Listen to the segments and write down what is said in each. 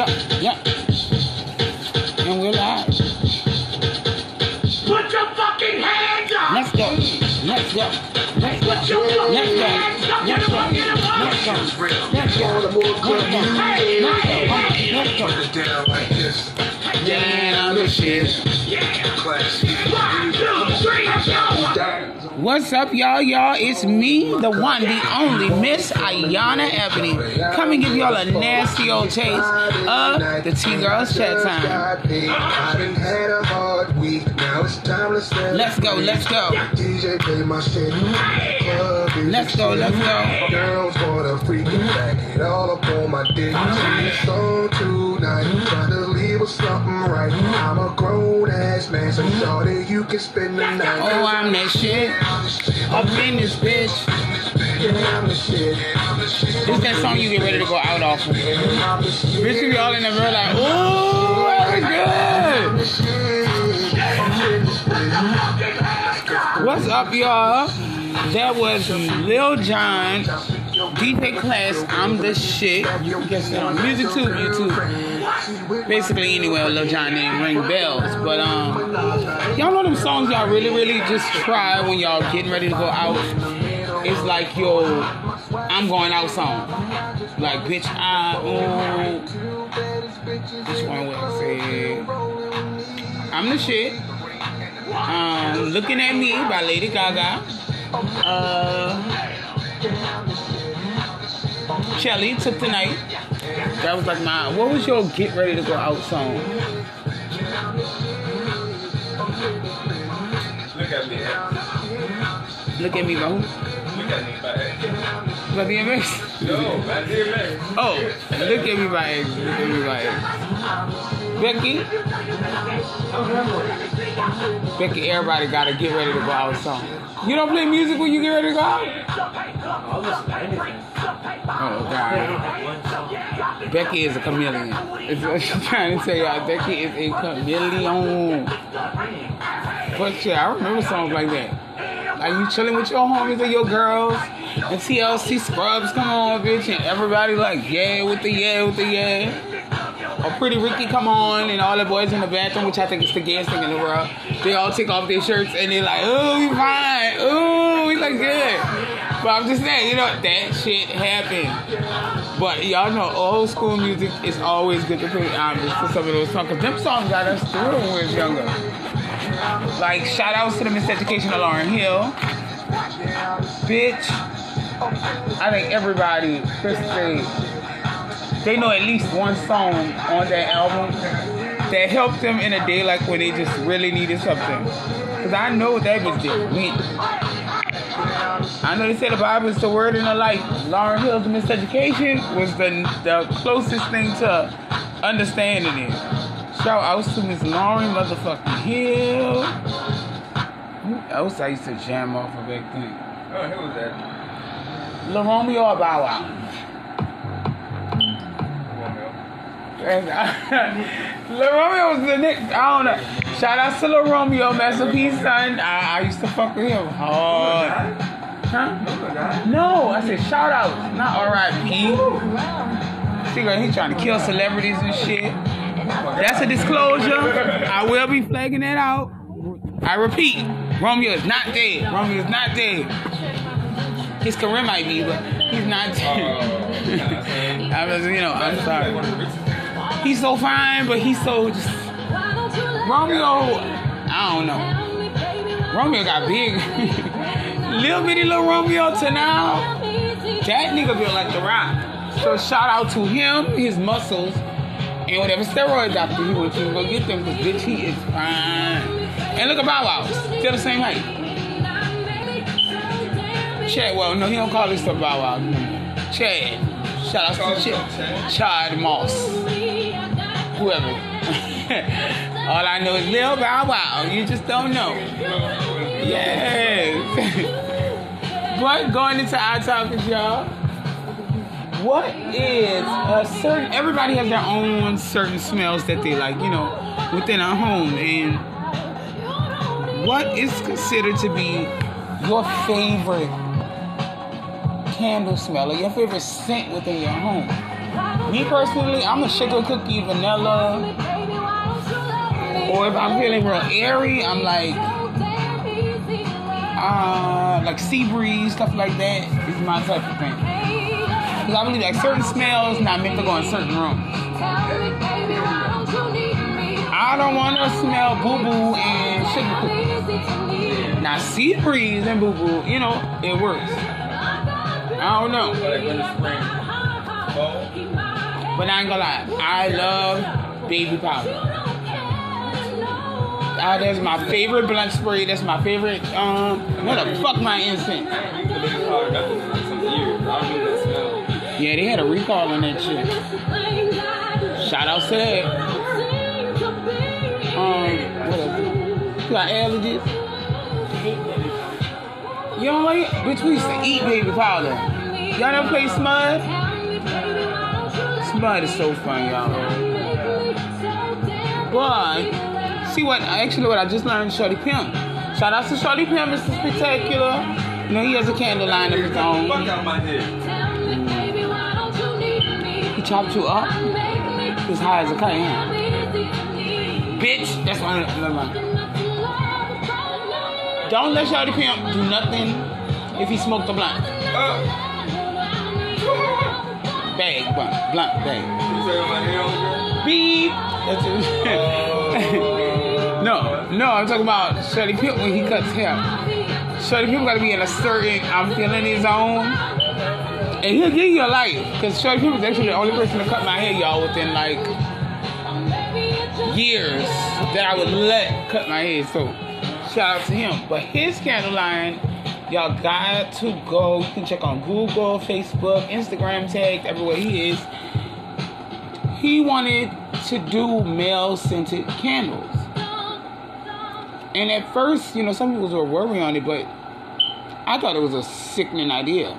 Yeah, yeah. And we're live. Put your fucking hands up! Let's go. Let's go. Let's go. Put your fucking Let's go. hands up Let's in go. the fucking Let's go. above. Let's go. Let's go. Hey, Let's hey, go. hey. Let's go. Put it down like this. Yeah, I'm the shit. Yeah! Class. One, two, three, go! What's up, y'all? Y'all, it's me, the one, the only Miss Ayana Ebony. Come and give y'all a nasty old taste of the T Girls Chat Time. I done had a hard week. Now it's time to stand Let's go, let's go. DJ play my shit. Let's go, let's go. Girls wanna freak back it all up on my dick. Song tonight. Try to leave with something right. I'm a grown ass man, so shorty, you can spend the night. Oh, I'm that shit. Up in this bitch. I'm. This that song you get ready to go out off of. Bitch, you be all in the mirror like, ooh, that was good. What's up, y'all? That was Lil Jon, DJ Class, I'm the shit. You can get it on MusicTube, YouTube. Basically, anywhere Lil Jon name ring bells. But um, y'all know them songs y'all really, really just try when y'all getting ready to go out. It's like yo, I'm going out song. Like bitch, I ooh. Which one would I say? I'm the shit. Um, Looking at Me by Lady Gaga. Uh, Shelly took the night. That was like my. What was your get ready to go out song? Look at me. Eh? Look at me, bro. Look at me, back. By DMX. No, man, DMX. Oh, look at me by X. Look at me by X. Becky. Becky, everybody gotta get ready to go out song. You don't play music when you get ready to go out? Oh God. Becky is a chameleon. It's what she's trying to tell y'all. Becky is a chameleon. But yeah, I remember songs like that. Like you chilling with your homies or your girls, and TLC Scrubs come on, bitch, and everybody like yeah with the yeah with the yeah. Or Pretty Ricky come on, and all the boys in the bathroom, which I think is the gayest thing in the world. They all take off their shirts and they're like, oh, we fine, oh, we look good. But I'm just saying, you know, that shit happened. But y'all know old school music is always good to put um, on for some of those songs. Cause them songs got us through when we was younger. Like shout outs to the Miseducation of Lauryn Hill. Bitch. I think everybody, Chris they, they know at least one song on that album that helped them in a day like when they just really needed something. Cause I know that was did win. I know they said the Bible is the word in the life. Lauryn Hill's Miseducation was the the closest thing to understanding it. Shout out to Miss Lauryn motherfucking Hill. Who else I used to jam off of back then? Oh, who was that? Lil Romeo or Bow Wow? Romeo. Lil Romeo was the nick. I don't know. Shout out to Lil Romeo, Master P son. I, I used to fuck with him hard. Huh? No, I said shout out, not R.I.P. See, girl, he trying to kill celebrities and shit. That's a disclosure. I will be flagging that out. I repeat, Romeo is not dead. Romeo is not dead. His career might be, but he's not dead. Oh, I was, you know, I'm sorry. He's so fine, but he's so just Romeo. I don't know. Romeo got big. little bitty little Romeo to now. That nigga built like the rock. So shout out to him, his muscles, and whatever steroid doctor he went to go get them, because bitch, he is fine. And look at Bow Wow, still the same height. Shad, well, no, he don't call this stuff Bow Wow. Shad. Shout out to Shad. Shad Moss. Whoever. All I know is Lil Bow Wow. You just don't know. Yes. but going into our topics, y'all. What is a certain? Everybody has their own certain smells that they like, you know, within our home. And what is considered to be your favorite candle smell or your favorite scent within your home? Me personally, I'm a sugar cookie vanilla. Or if I'm feeling real airy, I'm like uh like sea breeze, stuff like that is my type of thing. Because I believe that certain smells not meant to go in certain rooms. I don't want to smell boo boo and sugar cookie. Now sea breeze and boo boo, you know, it works. I don't know. But I ain't gonna lie, I love baby powder. Ah, that's my favorite blunt spray. That's my favorite. Um, what the fuck my incense? Don't. Yeah, they had a recall on that shit. Shout out to that. Um, what? You got allergies? You don't like it? Bitch, we used to eat baby powder. Y'all never play Smud? Smud is so fun, y'all. But see what actually what I just learned Shorty Pimp. Shout out to Shorty Pimp, Mr. Spectacular. You know he has a candle line of his own. out my head. He chopped you up. Was high as a kite. huh? Bitch, that's the never mind. Don't let Shorty Pimp do nothing if he smoked a blunt. Uh, Bag, blunt, blunt, bag. Beep. That's it. no, no, I'm talking about Shorty Pimp when he cuts hair. Shorty Pimp gotta be in a certain I'm feeling his own. And he'll give you a life. Cause Shorty Pimp is actually the only person to cut my hair, y'all, within like years that I would let cut my hair. So shout out to him. But his candle line, y'all got to go. You can check on Google, Facebook, Instagram tagged everywhere he is. He wanted to do male scented candles. And at first, you know, some people were worried on it, but I thought it was a sickening idea.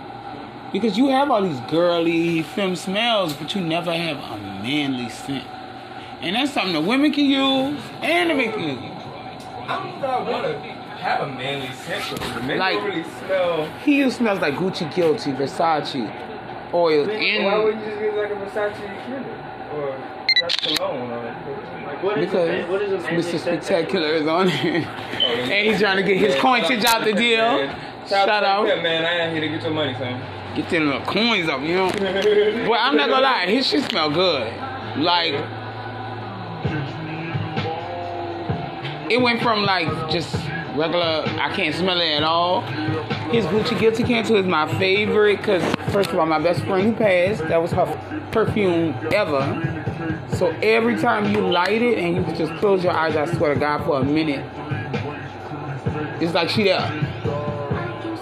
Because you have all these girly femme smells, but you never have a manly scent. And that's something that women can use and the men can use. I don't if I want have a manly scent because the men Like- don't really smell. He use smells like Gucci Guilty, Versace, oil, Why and wouldn't you just get like a Versace candle? Or like cologne? Or like, What is a because man- what is a manly Mr. Spectacular is on here, oh, and he's trying to get his coinage out the deal. Shout, Shout out. Yeah, man. I ain't here to get your money, son. Get them little coins up, you know. Well, I'm not gonna lie, his shit smell good. Like it went from like just regular, I can't smell it at all. His Gucci Guilty Candle is my favorite because first of all, my best friend who passed, that was her perfume ever. So every time you light it and you just close your eyes, I swear to God, for a minute, it's like she there.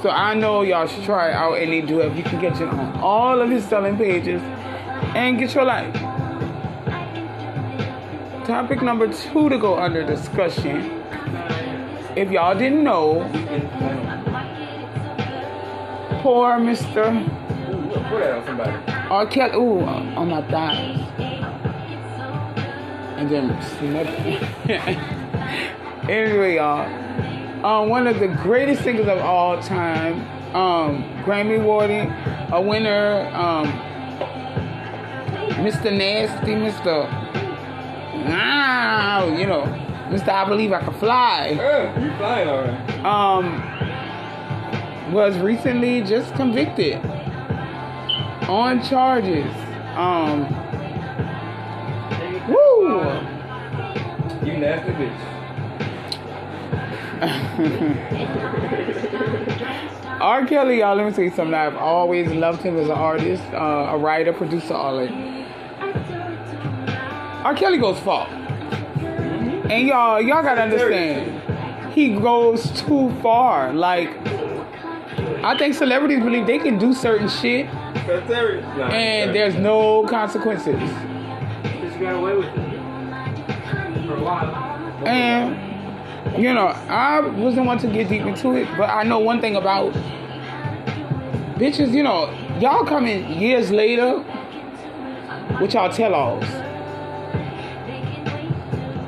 So I know y'all should try it out and they do it. You can get it on all of his selling pages and get your life. Topic number two to go under discussion. If y'all didn't know, poor Mr. Somebody. R. Kelly, ooh, on my thighs. And then anyway, y'all. Um, one of the greatest singers of all time, um, Grammy awarding, a winner, um, Mr. Nasty, Mr. Ah, you know, Mr. I Believe I Could Fly Uh, you flying alright. um, was recently just convicted on charges. Um, woo! You nasty bitch. R. Kelly, y'all, let me tell you something. I've always loved him as an artist, uh, a writer, producer, all that. R. Kelly goes far. And y'all, y'all gotta understand, he goes too far. Like, I think celebrities believe they can do certain shit That's serious. Nah, and there's no consequences. Just got away with it. For a while. And you know, I wasn't one to get deep into it, but I know one thing about bitches. You know, y'all coming years later with y'all tell-alls,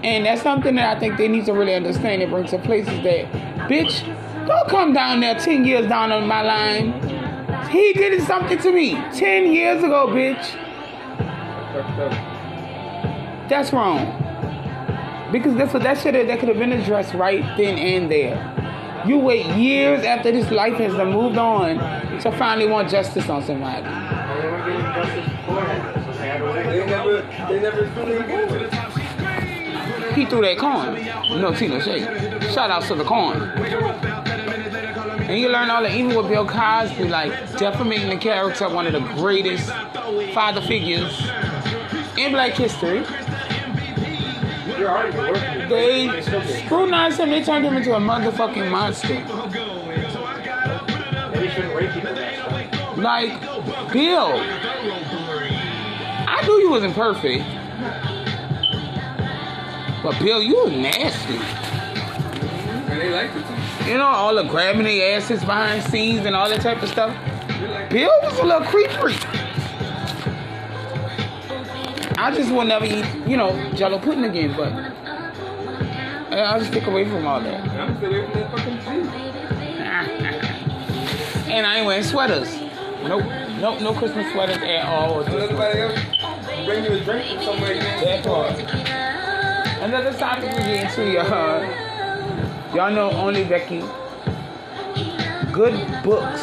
and that's something that I think they need to really understand and bring to places that, bitch, don't come down there ten years down on my line. He did something to me ten years ago, bitch. That's wrong. Because that's what that have that could have been addressed right then and there. You wait years after this life has moved on to finally want justice on somebody. They never, they never. He threw that coin. No Tina Shay. Shout out to the coin. And you learn all the even with Bill Cosby, like defamating the character one of the greatest father figures in black history. They scrutinized him, they turned him into a motherfucking monster. That. Like, Bill, I knew you wasn't perfect. But Bill, you nasty. You know, all the grabbing their asses behind scenes and all that type of stuff. Bill was a little creepy. I just will never eat, you know, Jello pudding again, but I'll just stick away from all that. And I ain't wearing sweaters. Nope, nope, no Christmas sweaters at all. bring you a drink from somewhere. Another topic we get into, y'all. Y'all know only Becky. Good books.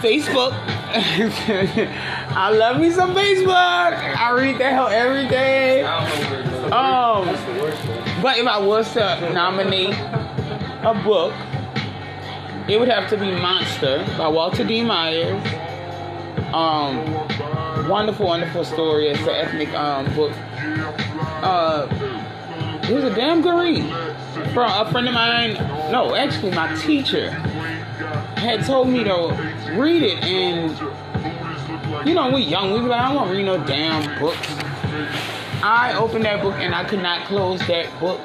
Facebook. I love me some Facebook. I read that hell every day. Um, but if I was to nominate a book, it would have to be Monster by Walter D. Myers. Um, wonderful, wonderful story. It's an ethnic um, book. Uh, it was a damn good read. From a friend of mine, no, actually my teacher had told me to read it, and you know we young, we be like, I don't want to read no damn books. I opened that book and I could not close that book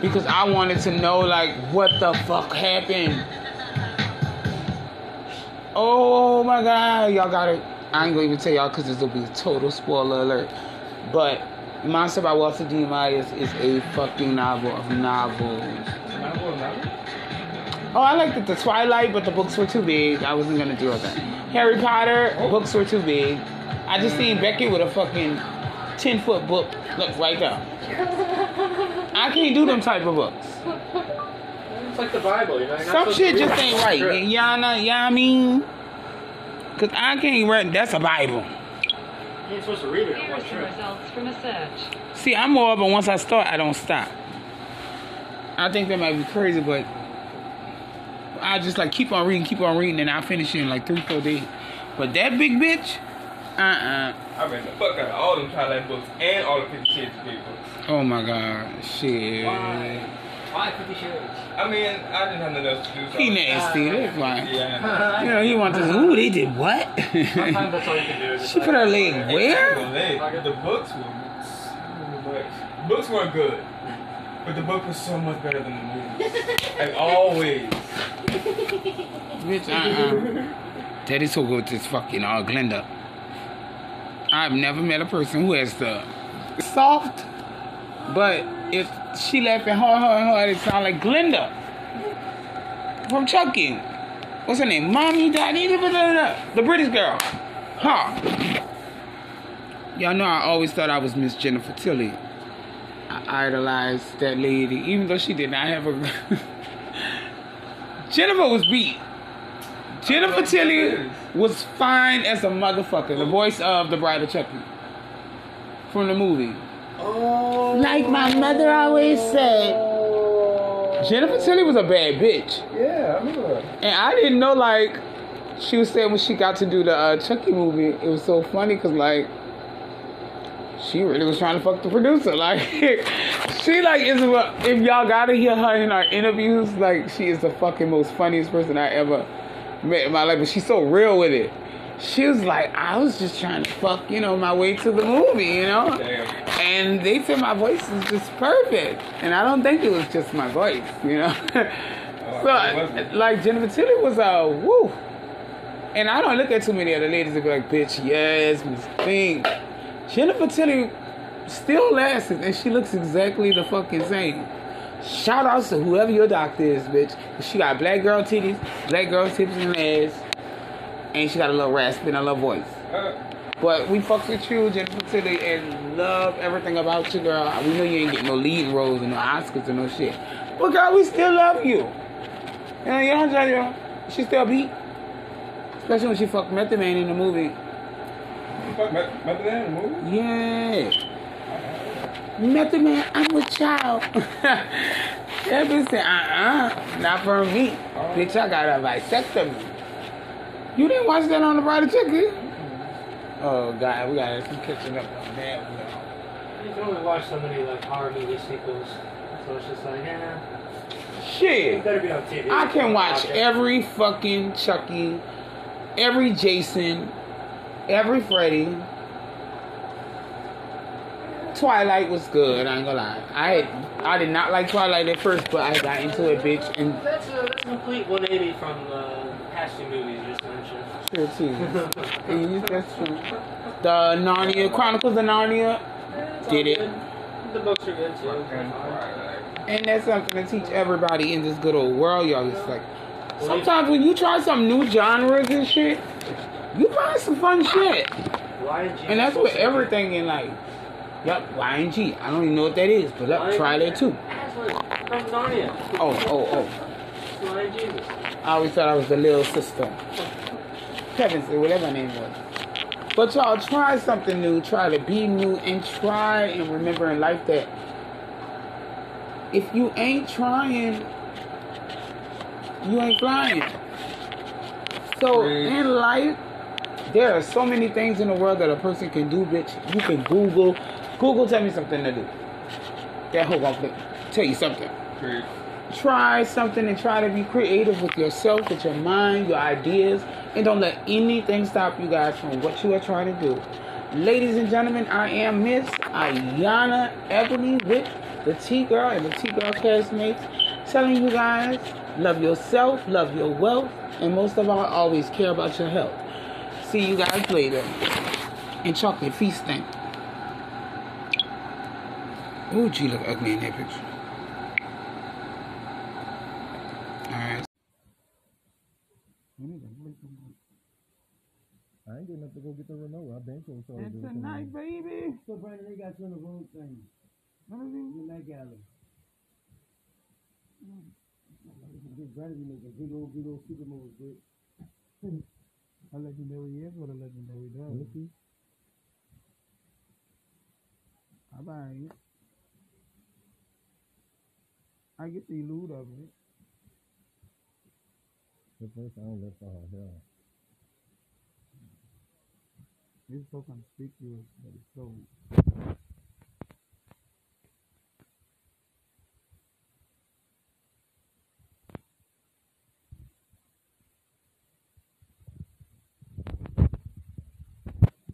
because I wanted to know like what the fuck happened. Oh my god, y'all gotta. I ain't gonna even tell y'all because this will be a total spoiler alert. But Monster by Walter D. Myers is a fucking novel of novels. Novel, novel? Oh, I liked it, the Twilight, but the books were too big. I wasn't gonna do all that. Harry Potter, books were too big. I just seen Becky with a fucking ten foot book. Look right there. I can't do them type of books. It's like the Bible, you know. Some shit just ain't right. Yana, yeah, I mean, cause I can't read. That's a Bible. You ain't supposed to read it on Here are some results from a search. See, I'm more of a once I start, I don't stop. I think that might be crazy, but I just like keep on reading, keep on reading, and I finish it in like three, four days. But that big bitch, uh uh I read the fuck out of all them Twilight books and all the Fifty Shades of Grey books. Oh my god, shit. Why? Why Fifty Shades? I mean, I didn't have nothing else to do. So He nasty, that's fine. Yeah. You know, he wants to, ooh, they did what? Sometimes that's all you can do. is just she put her leg And where? the leg, The books were but books weren't good, but the book was so much better than the movie. like always. Bitch, uh-uh. That is so good, this fucking uh, Glenda. I've never met a person who has the soft, but if she laughing hard, hard, hard, it sound like Glinda from Chucky. What's her name? Mommy, Daddy, the British girl. Huh. Y'all know I always thought I was Miss Jennifer Tilly. I idolized that lady, even though she did not have a. Jennifer was beat. Jennifer Tilly was fine as a motherfucker. The voice of the Bride of Chucky from the movie. Oh. Like my mother always said, Jennifer Tilly was a bad bitch, Yeah, I remember. and I didn't know like she was saying when she got to do the uh, Chucky movie. It was so funny because like she really was trying to fuck the producer. Like she like is what if y'all gotta hear her in our interviews. Like she is the fucking most funniest person I ever met in my life. But she's so real with it. She was like, I was just trying to fuck, you know, my way to the movie, you know. Damn. And they said my voice is just perfect, and I don't think it was just my voice, you know. Oh, so wasn't. like Jennifer Tilly was a woo. And I don't look at too many other ladies and be like, bitch, yes, Miss Thing. Jennifer Tilly still lasts, and she looks exactly the fucking same. Shout outs to whoever your doctor is, bitch. She got black girl titties, black girl titties and ass. And she got a little raspy and a little voice. But we fucks with you, Jennifer Tilly, and love everything about you, girl. We know you ain't getting no leading roles and no Oscars and no shit. But girl, we still love you. You know, you don't tell you, she still beat. Especially when she fucked Method Man in the movie. you fuck Method Method Man in the movie? Yeah. Method Man, I'm a child. that bitch said, uh-uh, not for me. Oh. Bitch, I got a vasectomy. You didn't watch that on the Bride of Chicken? Oh, God, we gotta keep catching up on that. one. You can only watch so many like horror movie sequels, so it's just like, eh. It Shit. better be on TV. I can watch it. every fucking Chucky, every Jason, every Freddy. Twilight was good, I ain't gonna lie. I had, I did not like Twilight at first, but I got into it, bitch, and That's a, that's a complete 180 from the past two movies you just mentioned. Sure too. That's true. The Narnia Chronicles of Narnia Did it. good. The books are good too. And that's something to teach everybody in this good old world, y'all. It's like sometimes when you try some new genres and shit, you find some fun shit. And that's with everything in life. Yep, YNG. I don't even know what that is, but Lion try that too. From Narnia. Oh, oh, oh. I always thought I was the little sister. Kevin whatever her name was. But y'all try something new, try to be new, and try and remember in life that if you ain't trying, you ain't flying. So in life, there are so many things in the world that a person can do, bitch. You can Google. Google tell me something to do. That hoe gonna tell you something try something and try to be creative with yourself, with your mind, your ideas, and don't let anything stop you guys from what you are trying to do. Ladies and gentlemen, I am Miss Ayana Ebony with the T Girl and the T Girl castmates, telling you guys love yourself, love your wealth, and most of all, always care about your health. See you guys later. And chocolate feasting. Ooh, G look ugly in that picture. I ain't getting up to go get the remote. I've been to so And tonight, baby. So Brandon, they got you on the road thing. Let me see. In that galley. Big Brandon be making big old, big old super moves, bitch. A legendary is what a legendary does. Lucky. I buy it. I get the loot of it. The first I don't live for her hell. It's so conspicuous, but it's so.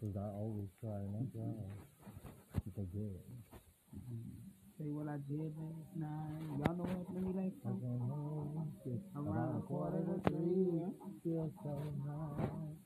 Cause I always try and I try to forget. Say what I did last night. Y'all know what happened to me last I night? go Around a quarter to three. Feel so high.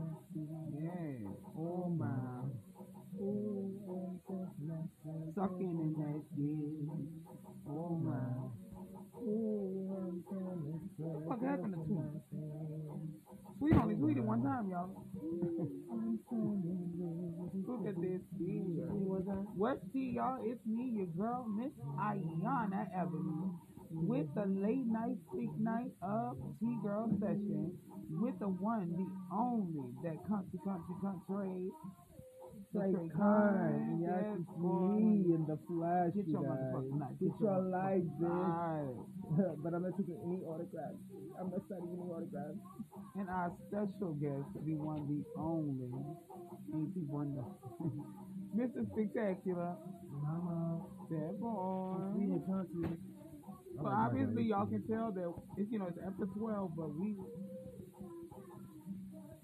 y'all? It's me, your girl, Miss Ayana Ebony, with the late night freak night of T Girl session with the one, the only, that country, country, country. Like kind, yes, yes, it's me in the flash, Get you your motherfucking life. Get your life, bitch. But I'm not taking any autographs. I'm not signing any autographs. And our special guest, the one, the only, ain't people in the Mr. Spectacular. Mama, That boy. So obviously y'all can tell that it's you know it's after twelve, but we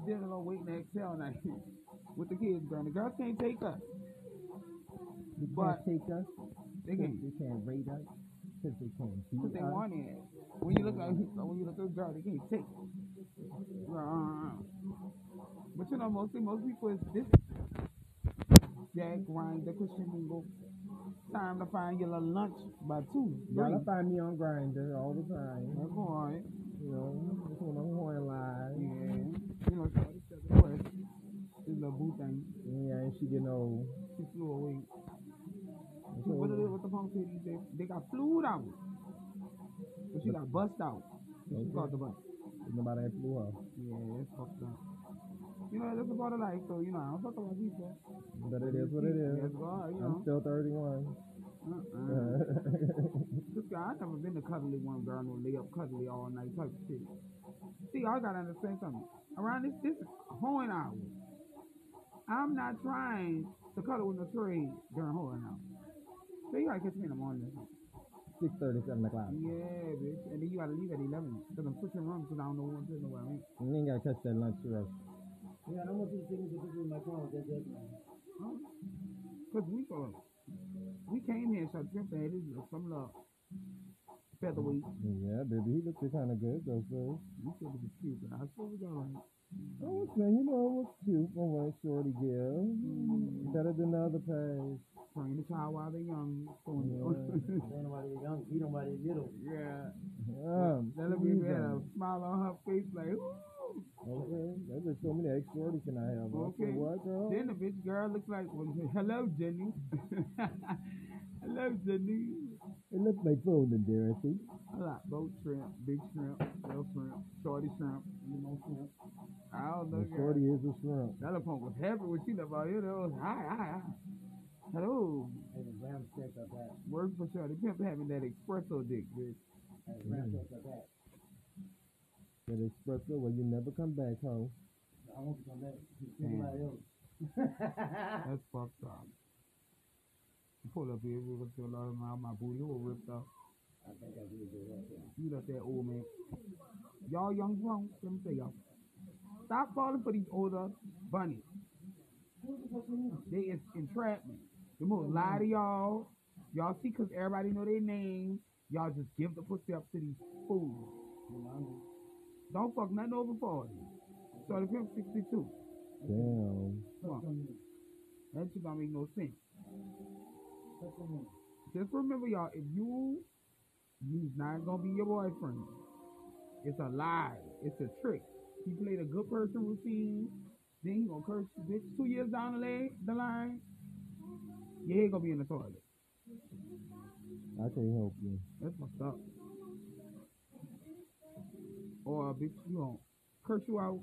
did a little wait and exhale night with the kids, girl. The girls can't take us. They But can't take us. they They can't. can't rate us. Since they can't see Cause they us. want it. When you look at when you look at the girl, they can't take. it. But you know, mostly most people is this Jack grind the Christian mingle. Time to find your little lunch by two. Y'all find me on Grindr all the time. That's all right. You know, that's when I'm horn live. Yeah. You know, so this is the West. This little boo thing. Yeah, and she old. She flew away. See, what is so- with the punk cities, they, they got flued out. But she got bust out. She Okay. caught the bus. Nobody flew her. Yeah, it's fucked up. You know, that's a part of life, so, you know, I don't fuck about people. But it is what it is. Yes, God, you I'm know. still 31. Uh-uh. Guy, I never been the cuddly one girl, no lay up cuddly all night type shit. See, I gotta understand something. Around this, this hoeing hour. I'm not trying to cuddle with no trade during hoeing hour. So you gotta catch me in the morning. or something. 6.30, 7 o'clock. Yeah, bitch. And then you gotta leave at 11. Because I'm switching rooms because I don't know when to know where I'm at. You ain't gotta catch that lunch rush. Yeah, I'm gonna see the signature picture in my car with that jacket on. Because we go, we came here, so Trip had his some love. Featherweight. Yeah, baby, he looked kind of good though, so. You said it was cute, but I swear we got right. I was saying, you know, it was cute from what Shorty give. Better than the other page. Train the child while they're young. So Yeah. Ain't nobody young, be nobody little. yeah. Um, That'll be better. Smile on her face like, ooh. Okay, that just told me that Shorty can I have. Okay. what, girl? Then the bitch girl looks like, well, hello, Jenny. hello, Jenny. It looks like food in there, I think. I like boat shrimp, big shrimp, little shrimp, shorty shrimp, you know, shrimp. I don't know. The. Shorty is a shrimp. That little punk was happy when she left out here. That was, hi, hi, hi. Hello. Hey, the ram steak up that. Work for sure. The pimp having that espresso dick, bitch. Hey, the ram steak up that. That espresso where you never come back home. I want to come back. Anybody else? That's fucked up. Pull up here, was still out my, my booty hole ripped off. I think I did do that. Yeah. You left that old man. Y'all young drunk, let me tell y'all. Stop falling for these older bunnies. They is entrapment. They most lie to y'all. Y'all see, cause everybody know their name. Y'all just give the pussy up to these fools. Don't fuck nothing over 40. So the pimp 62. Damn. Come on. That shit don't make no sense. Just remember, y'all, if you, he's not gonna be your boyfriend. It's a lie. It's a trick. He played a good person routine. Then he gonna curse you, bitch. Two years down the, leg, the line, your head gonna be in the toilet. I can't help you. That's fucked up. Or bitch, you gonna curse you out.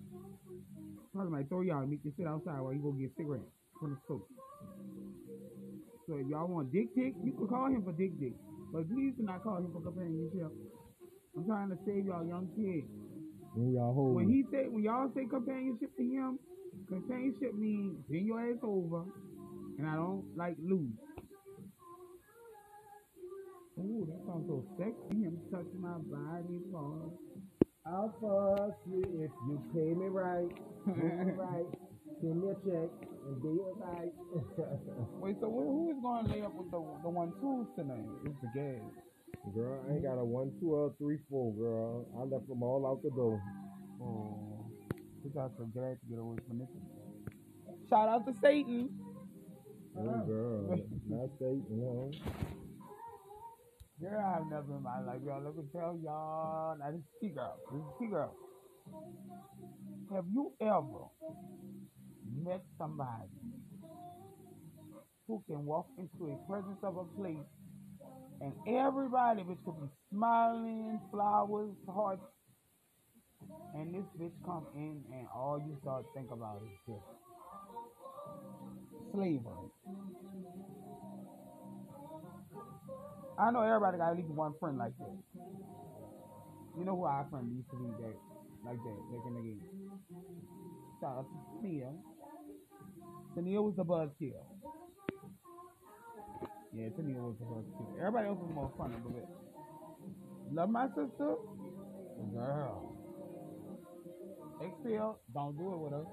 Probably might throw you out and make you sit outside while you go get cigarettes from the store. So if y'all want dick dick, you can call him for dick dick. But please do not call him for companionship. I'm trying to save y'all young kids. And y'all hold When he say when y'all say companionship to him, companionship means bring your ass over and I don't like lose. Ooh, that sounds so sexy. Him touching my body part. I'll fuck you if you pay me right. Pay me right. Send me a check and be it right. Wait, so who who is going to lay up with the the one twos tonight? It's the gas. girl, I ain't got a one, two, or three, four, girl. I left them all out the door. Oh, we got some glad to get away from this. Shout out to Satan. Oh, girl. Not Satan, you Girl, I've never in my life, y'all. Let me tell y'all. Now, this is T-Girl. This is T-Girl. Have you ever met somebody who can walk into a presence of a place and everybody bitch could be smiling, flowers, hearts, and this bitch come in and all you start think about is just slavery. I know everybody got at least one friend like that. You know who our friend used to be that like that back in the game. Shout out to Tania. Tania was the buzzkill. Yeah, Tania was the buzzkill. Everybody else was more funny, but love my sister. Girl. XPL, don't do it with her.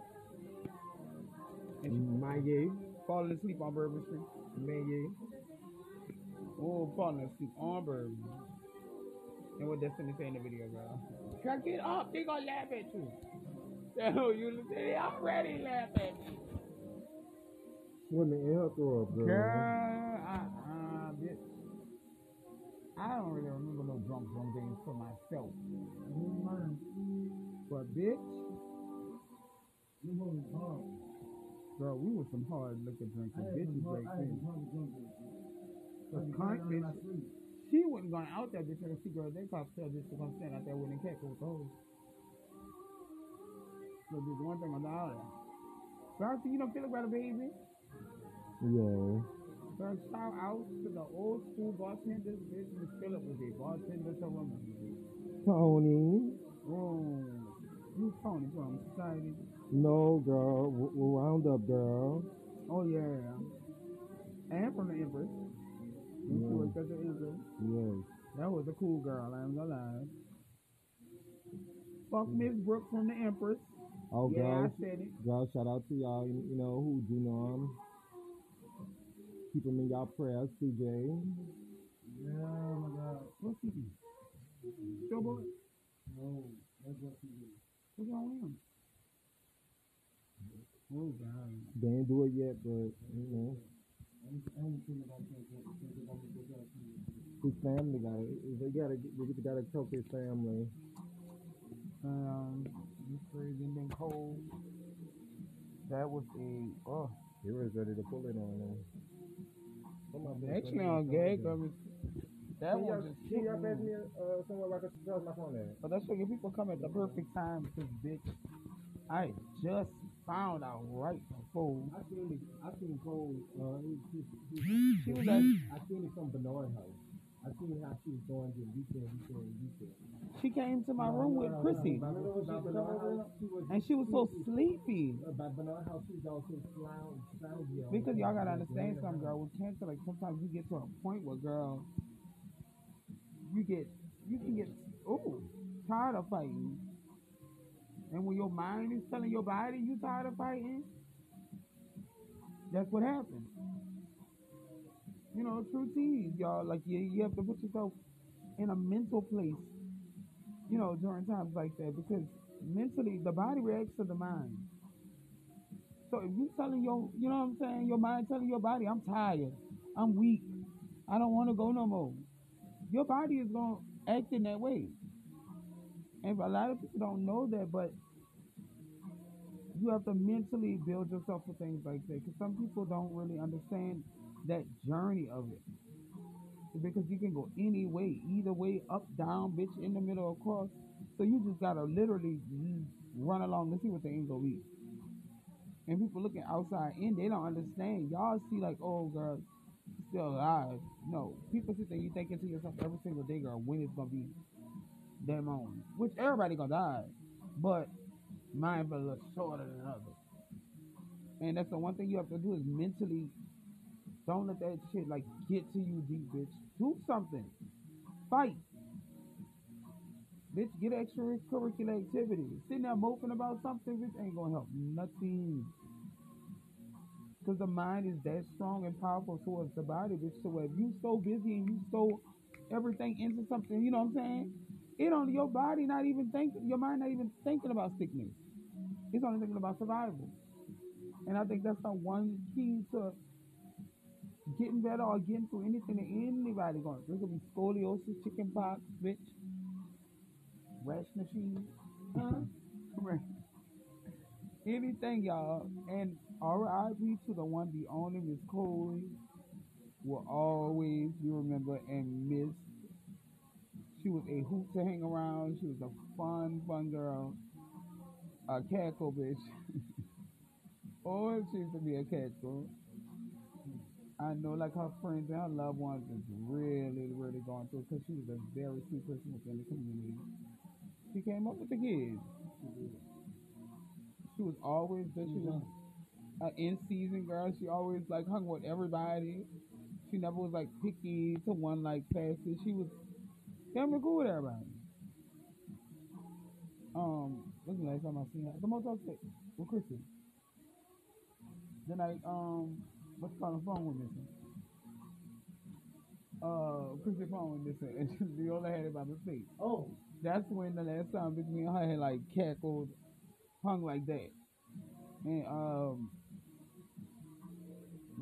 And she My gay. falling asleep on Bourbon Street. Man, gay. Oh, falling asleep on. And what Destiny say in the video, girl? Girl, get up. They gonna laugh at you. So you they already laugh at me. Swimming in her throw up, girl. Girl, uh, uh, bitch. I don't really remember no drunk drunk games for myself. But bitch, girl, we were some hard liquor drinking bitches hard, back I had then. some hard jumpers. Cause she wasn't going out there and see girl they cops tell just to come stand out there with a cat with hoes. So the one thing about it. Darcy, you don't feel about a baby? Yeah. Girl, shout out to the old school bartenders, bitch. Miss Phillip was a bartender to woman. Um, Tony. Oh, you Tony from society? No, girl. W- w- round up, girl. Oh yeah, and from the Empress. When she Yeah. worked at the Empress. Yes. That was a cool girl. I ain't gonna lie. Fuck Miss Brooke from the Empress. Oh, yeah, girl. I said it. Girl, shout out to y'all, you, you know, who do know him. Keep him in y'all prayers, CJ. Yeah, oh my God. What's he do? Showboy? No, that's what he did. What's wrong with him? Oh God. They ain't do it yet, but, you know. His family got it. They gotta, they gotta help his family. Um, it's freezing and cold. That was a oh. He was ready to pull it on him. Actually, on gag of it. That Can one just can y'all pass me. me uh, somewhere where I can charge my phone at? But that's why people come at the perfect time because bitch, I just found out right before I seen it. I seen Cole. Uh, he, he, she was like I seen it from Bernard House. I seen how she was going to weekend, weekend, weekend. she came to my room with Chrissy when she Bernard House? She was, and she was so sleepy. uh, by Bernard House, she was also slouchy. Because y'all gotta understand something, girl. With cancer, like sometimes you get to a point where, girl, you get, you can get, ooh, tired of fighting. And when your mind is telling your body you tired of fighting, that's what happens. You know, true tease, y'all. Like you, you have to put yourself in a mental place. You know, during times like that, because mentally the body reacts to the mind. So if you telling your, you know what I'm saying, your mind telling your body, I'm tired, I'm weak, I don't want to go no more. Your body is gonna act in that way. And a lot of people don't know that, but you have to mentally build yourself for things like that. Because some people don't really understand that journey of it. Because you can go any way, either way, up, down, bitch, in the middle, across. So you just gotta literally run along and see what the gonna be. And people looking outside in, they don't understand. Y'all see like, oh girl, still alive. No, people sit there, you thinking to yourself every single day, girl, when it's gonna be that moment. Which everybody gonna die, but mine be a shorter than others. And that's the one thing you have to do is mentally don't let that shit like get to you deep, bitch. Do something. Fight. Bitch, get extracurricular activities. Sitting there moping about something, bitch, ain't gonna help nothing. Because the mind is that strong and powerful towards the body, bitch. So if you so busy and you so everything into something, you know what I'm saying? It on your body not even thinking, your mind not even thinking about sickness. It's only thinking about survival. And I think that's the one key to getting better or getting through anything that anybody going through. It could be scoliosis, chicken pox, bitch, rash machine, huh? Right. anything, y'all. And R.I.P. to the one, the only Miss Coley, will always be remembered and missed. She was a hoop to hang around. She was a fun, fun girl. A cackle bitch. oh, she used to be a cackle. I know, like her friends and her loved ones is really, really going through because she was a very sweet person within the community. She came up with the kids. She was always there. She was an in season girl. She always like hung with everybody. She never was like picky to one like passes. She was damn cool with everybody. Um, the last time I seen her? The most upset with Chrissy. Then I um, what's the phone was missing. uh, Chrissy phone with this and Viola had it by mistake. Oh, That's when the last time bitch me and her had like cackled, hung like that. And um,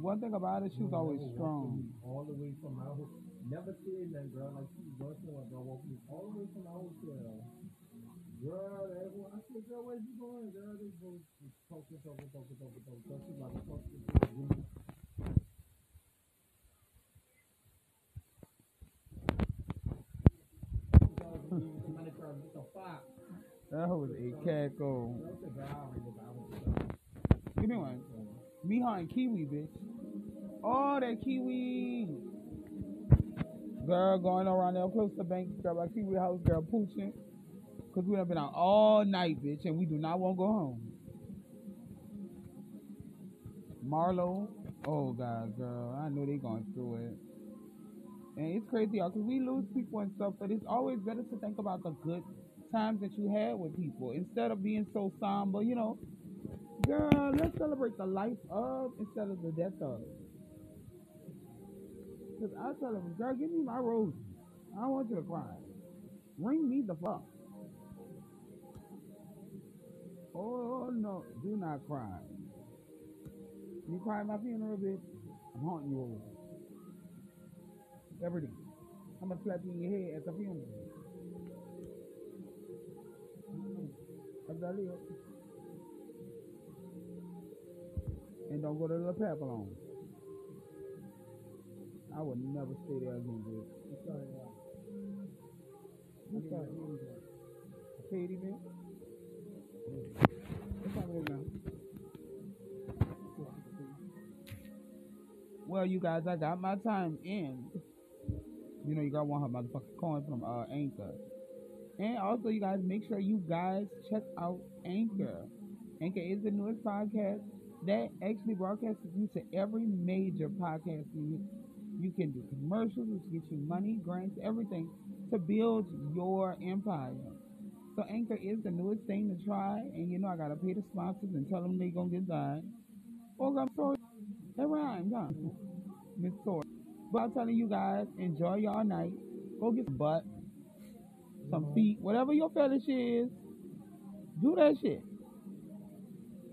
one thing about it, she was always strong. all the way from our hotel. Never seen that girl. Like she was rushing or girl walking all the way from our hotel. Girl, everyone, I said, girl, where you going? Girl, they go talking, talking, talking, talking, talking. Girl, she like talking. That was a cackle. Give me one. Me and Kiwi, bitch. Oh, that Kiwi. Girl going around there close to bank, girl, by Kiwi house, girl, pooching. Because we have been out all night, bitch, and we do not want to go home. Marlo. Oh, God, girl. I know they're going through it. And it's crazy, y'all, because we lose people and stuff, but it's always better to think about the good times that you had with people instead of being so somber, you know. Girl, let's celebrate the life of instead of the death of. Because I tell them, girl, give me my roses. I don't want you to cry. Ring me the fuck. Oh, no. Do not cry. You cry at my funeral, bitch. I'm haunting you over. Every day. I'm to slap you in your head at the funeral. Mm-hmm. That's that it. And don't go to the Papillon. I would never stay there again, bitch. I'm sorry. I'm sorry. Man. Up with it now? Well, you guys, I got my time in. You know, you got one her motherfucking coin from uh, Anchor. And also, you guys, make sure you guys check out Anchor. Anchor is the newest podcast that actually broadcasts you to every major podcast you, you can do commercials, which get you money, grants, everything to build your empire. So Anchor is the newest thing to try, and you know I gotta pay the sponsors and tell them they gonna get died. Oh, I'm sorry, that rhymes, huh? Miss Sorry. But I'm telling you guys, enjoy y'all night. Go get some butt, some mm-hmm. feet, whatever your fetish is. Do that shit.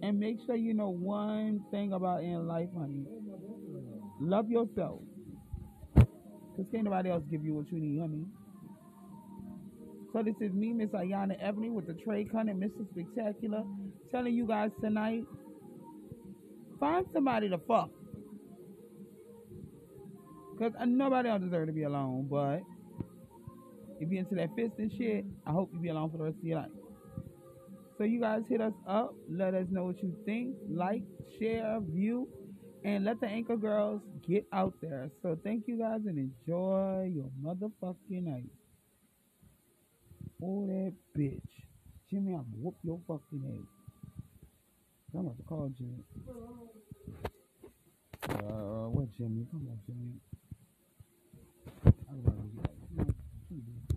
And make sure you know one thing about in life, honey. Love yourself. Because can't nobody else give you what you need, honey. So this is me, Miss Ayana Ebony, with the Trade Con and Mr. Spectacular, telling you guys tonight, find somebody to fuck. Because nobody else deserves to be alone, but if you're into that fist and shit, I hope you be alone for the rest of your life. So you guys hit us up. Let us know what you think. Like, share, view, and let the anchor girls get out there. So thank you guys and enjoy your motherfucking night. Oh, that bitch. Jimmy, I'm gonna whoop your fucking head. I'm about to call Jimmy. Uh, what Jimmy? Come on, Jimmy.